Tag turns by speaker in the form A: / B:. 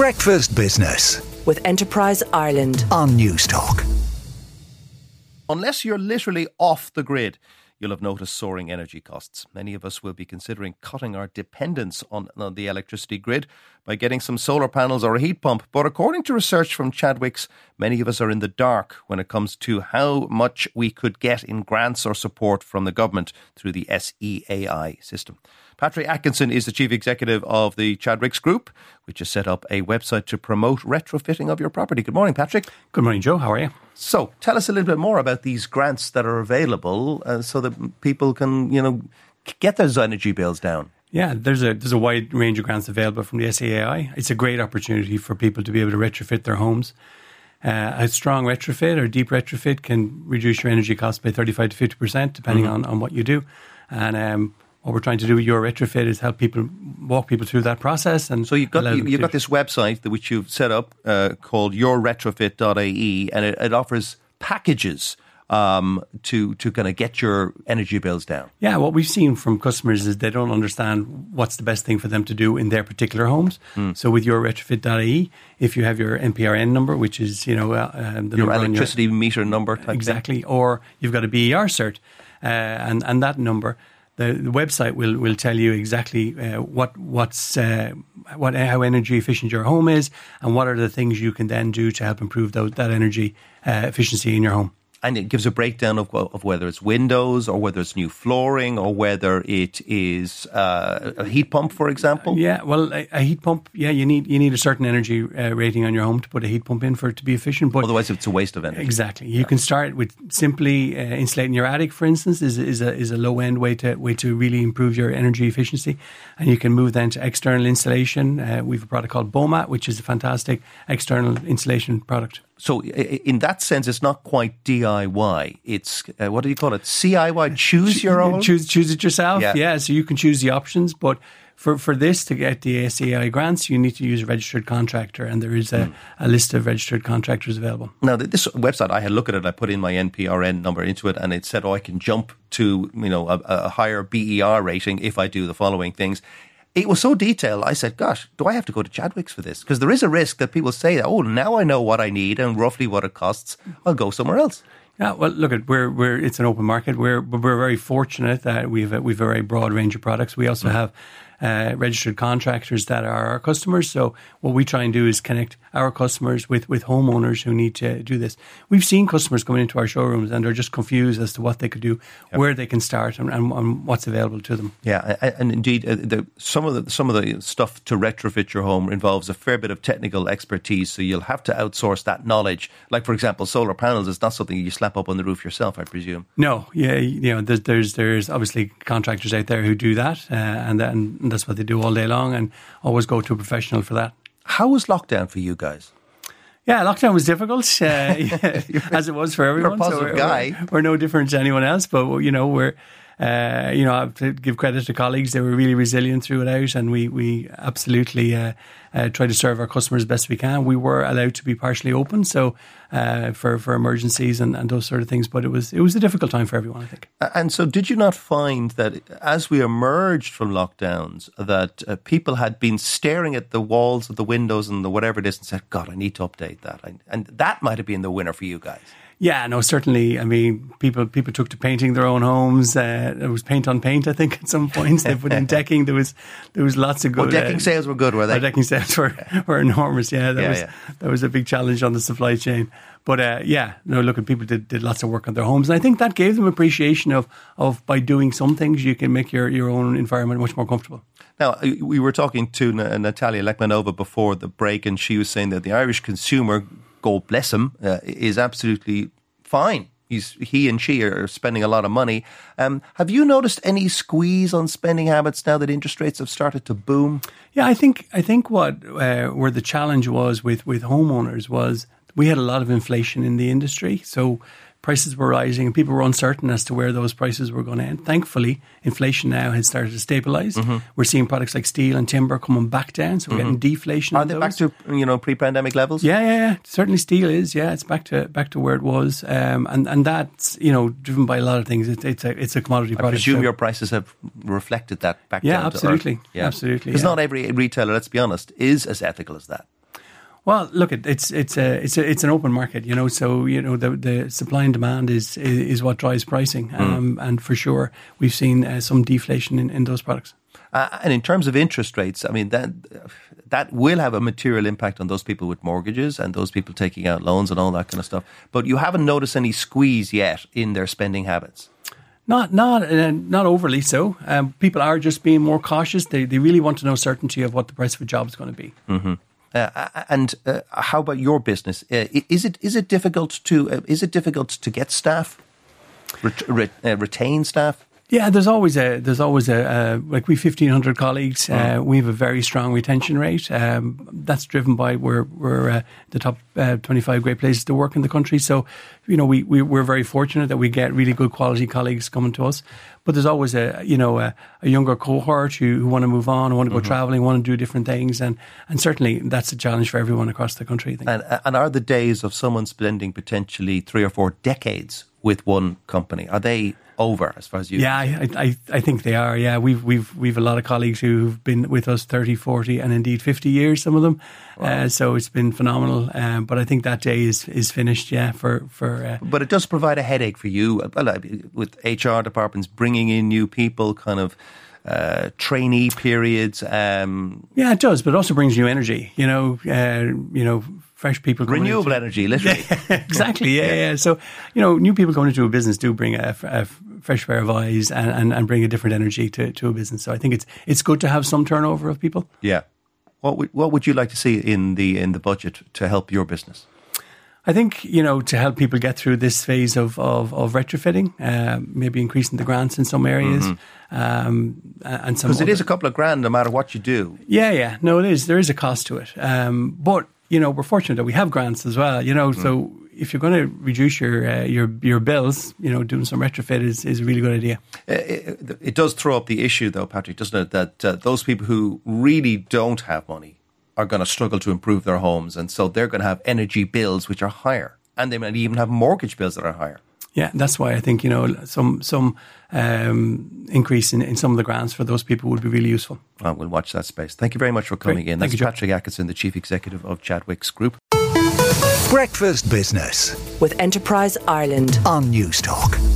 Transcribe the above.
A: Breakfast Business
B: with Enterprise Ireland.
A: on Newstalk.
C: Unless you're literally off the grid, you'll have noticed soaring energy costs. Many of us will be considering cutting our dependence on, on the electricity grid by getting some solar panels or a heat pump. But according to research from Chadwicks, many of us are in the dark when it comes to how much we could get in grants or support from the government through the SEAI system. Patrick Atkinson is the chief executive of the Chadwicks Group, which has set up a website to promote retrofitting of your property. Good morning, Patrick.
D: Good morning, Joe. How are you?
C: So, tell us a little bit more about these grants that are available, uh, so that people can, you know, get those energy bills down.
D: Yeah, there's a there's a wide range of grants available from the SEAI. It's a great opportunity for people to be able to retrofit their homes. Uh, a strong retrofit or deep retrofit can reduce your energy costs by 35 to 50 percent, depending
C: Mm-hmm.
D: on, on what you do. And um, what we're trying to do with your retrofit is help people walk people through that process. And
C: So you've got you, you've got this website that which you've set up uh, called yourretrofit.ie, and it, it offers packages um, to to kind of get your energy bills down.
D: Yeah, what we've seen from customers is they don't understand what's the best thing for them to do in their particular homes.
C: Hmm.
D: So with your retrofit.ie, if you have your MPRN number, which is you know uh, um, the
C: Your electricity meter number, type thing.
D: exactly, or you've got a BER cert, uh, and and that number, the, the website will will tell you exactly uh, what what's uh, what how energy efficient your home is, and what are the things you can then do to help improve those, that energy uh, efficiency in your home.
C: And it gives a breakdown of of whether it's windows or whether it's new flooring or whether it is uh, a heat pump, for example.
D: Yeah, well, a, a heat pump. Yeah, you need you need a certain energy uh, rating on your home to put a heat pump in for it to be efficient. But
C: Otherwise, it's a waste of energy.
D: exactly, you can start with simply uh, insulating your attic, for instance, is is a is a low end way to way to really improve your energy efficiency, and you can move then to external insulation. Uh, we have a product called Baumit, which is a fantastic external insulation product.
C: So, in that sense, it's not quite DIY. It's uh, what do you call it? CIY. Choose your own.
D: Choose choose it yourself.
C: Yeah.
D: Yeah. so you can choose the options, but. For, for this to get the SEAI grants, you need to use a registered contractor, and there is a,
C: Hmm.
D: a list of registered contractors available.
C: Now, this website, I had a look at it. I put in my MPRN number into it, and it said, "Oh, I can jump to you know a, a higher BER rating if I do the following things." It was so detailed. I said, "Gosh, do I have to go to Chadwicks for this?" Because there is a risk that people say, "Oh, now I know what I need and roughly what it costs. I'll go somewhere else."
D: Yeah, well, look at we're we're it's an open market. We're we're very fortunate that we've we've a very broad range of products. We also mm. have uh, registered contractors that are our customers. So what we try and do is connect our customers with with homeowners who need to do this. We've seen customers coming into our showrooms and they're just confused as to what they could do, where they can start, and, and, and what's available to them.
C: Yeah, and indeed, uh, the, some of the some of the stuff to retrofit your home involves a fair bit of technical expertise. So you'll have to outsource that knowledge. Like, for example, solar panels is not something you slap up on the roof yourself, I presume.
D: No, yeah, you know, there's there's, there's obviously contractors out there who do that, uh, and and that's what they do all day long, and always go to a professional for that.
C: How was lockdown for you guys?
D: Yeah, lockdown was difficult, uh, as it was for everyone.
C: positive
D: we're,
C: guy.
D: We're, we're no different to anyone else, but you know we're. Uh, you know, I have to give credit to colleagues; they were really resilient through it out, and we we absolutely uh, uh, try to serve our customers best we can. We were allowed to be partially open, so uh, for for emergencies and, and those sort of things. But it was it was a difficult time for everyone, I think.
C: And so, did you not find that as we emerged from lockdowns, that uh, people had been staring at the walls of the windows and the whatever it is and said, "God, I need to update that," and, and that might have been the winner for you guys.
D: Yeah, no, certainly. I mean, people people took to painting their own homes. Uh, there was paint on paint, I think, at some points. They put in decking. There was there was lots of good.
C: Well, decking
D: uh,
C: sales were good, were they?
D: Decking sales were, were enormous. Yeah, that
C: Yeah,
D: was
C: yeah.
D: that was a big challenge on the supply chain. But uh, yeah, no, look, at people did, did lots of work on their homes, and I think that gave them appreciation of of by doing some things you can make your, your own environment much more comfortable.
C: Now, uh, we were talking to Natalia Lekmanova before the break, and she was saying that the Irish consumer, God bless him, uh, is absolutely fine. He's, he and she are spending a lot of money. Um, have you noticed any squeeze on spending habits now that interest rates have started to boom?
D: Yeah, I think I think what uh, where the challenge was with with homeowners was we had a lot of inflation in the industry, so prices were rising and people were uncertain as to where those prices were going to end. Thankfully, inflation now has started to stabilize.
C: Mm-hmm.
D: We're seeing products like steel and timber coming back down, so we're getting deflation.
C: Are they
D: those.
C: back to you know pre-pandemic levels?
D: Yeah, yeah, yeah. Certainly, steel is. Yeah, it's back to back to where it was, um, and and that's you know driven by a lot of things. It's it's a it's a commodity
C: I
D: product.
C: presume
D: so-
C: your prices have reflected that back
D: Yeah,
C: down to earth.
D: absolutely. Absolutely,
C: Because
D: yeah.
C: not every retailer, let's be honest, is as ethical as that.
D: Well, look, it's it's a it's a it's an open market, you know. So you know the the supply and demand is is, what drives pricing, um, and for sure we've seen uh, some deflation in, in those products.
C: Uh, and in terms of interest rates, I mean that that will have a material impact on those people with mortgages and those people taking out loans and all that kind of stuff. But you haven't noticed any squeeze yet in their spending habits.
D: Not not uh, not overly so. Um, people are just being more cautious. They they really want to know certainty of what the price of a job is going to be.
C: Uh, and uh, how about your business? Uh, is it is it difficult to uh, is it difficult to get staff, ret- re- uh, retain staff?
D: Yeah, there's always a there's always a uh, like we fifteen hundred colleagues. Uh,
C: Mm.
D: we have a very strong retention rate. Um, that's driven by we're we're uh, the top uh, twenty five great places to work in the country. So, you know, we, we we're very fortunate that we get really good quality colleagues coming to us. But there's always a you know a, a younger cohort who, who want to move on, want to
C: Mm-hmm.
D: go traveling, want to do different things, and and certainly that's a challenge for everyone across the country.
C: And and are the days of someone spending potentially three or four decades with one company are they over as far as you?
D: Yeah, I, I, I think they are. Yeah, we've we've we've a lot of colleagues who've been with us 30, 40 and indeed fifty years. Some of them, uh, so it's been phenomenal. Um, but I think that day is is finished. Yeah, for for uh,
C: But it does provide a headache for you, well, uh, with HR departments bringing in new people, kind of uh, trainee periods. Um,
D: yeah, it does. But it also brings new energy. You know, uh, you know, fresh people. coming
C: renewable
D: into-
C: energy, literally.
D: exactly. Yeah, yeah, So you know, new people coming into a business do bring a, a fresh pair of eyes and, and, and bring a different energy to, to a business. So I think it's it's good to have some turnover of people.
C: Yeah. What would, what would you like to see in the in the budget to help your business?
D: I think you know to help people get through this phase of of, of retrofitting, uh, maybe increasing the grants in some areas, um, and some
C: Because it is a couple of grand no matter what you do.
D: yeah, yeah. No, it is. There is a cost to it, um, but you know we're fortunate that we have grants as well. You know, so if you're going to reduce your uh, your your bills, you know, doing some retrofit is, is a really good idea.
C: Uh, It, it does throw up the issue, though, Patrick, doesn't it? That uh, those people who really don't have money are going to struggle to improve their homes, and so they're going to have energy bills which are higher, and they might even have mortgage bills that are higher.
D: Yeah, that's why I think you know some some um, increase in, in some of the grants for those people would be really useful.
C: Well, we'll watch that space. Thank you very much for coming
D: Great.
C: in.
D: Thank
C: That's
D: you,
C: Patrick Atkinson, the Chief Executive of Chadwicks Group.
A: Breakfast Business
B: with Enterprise Ireland.
A: on Newstalk.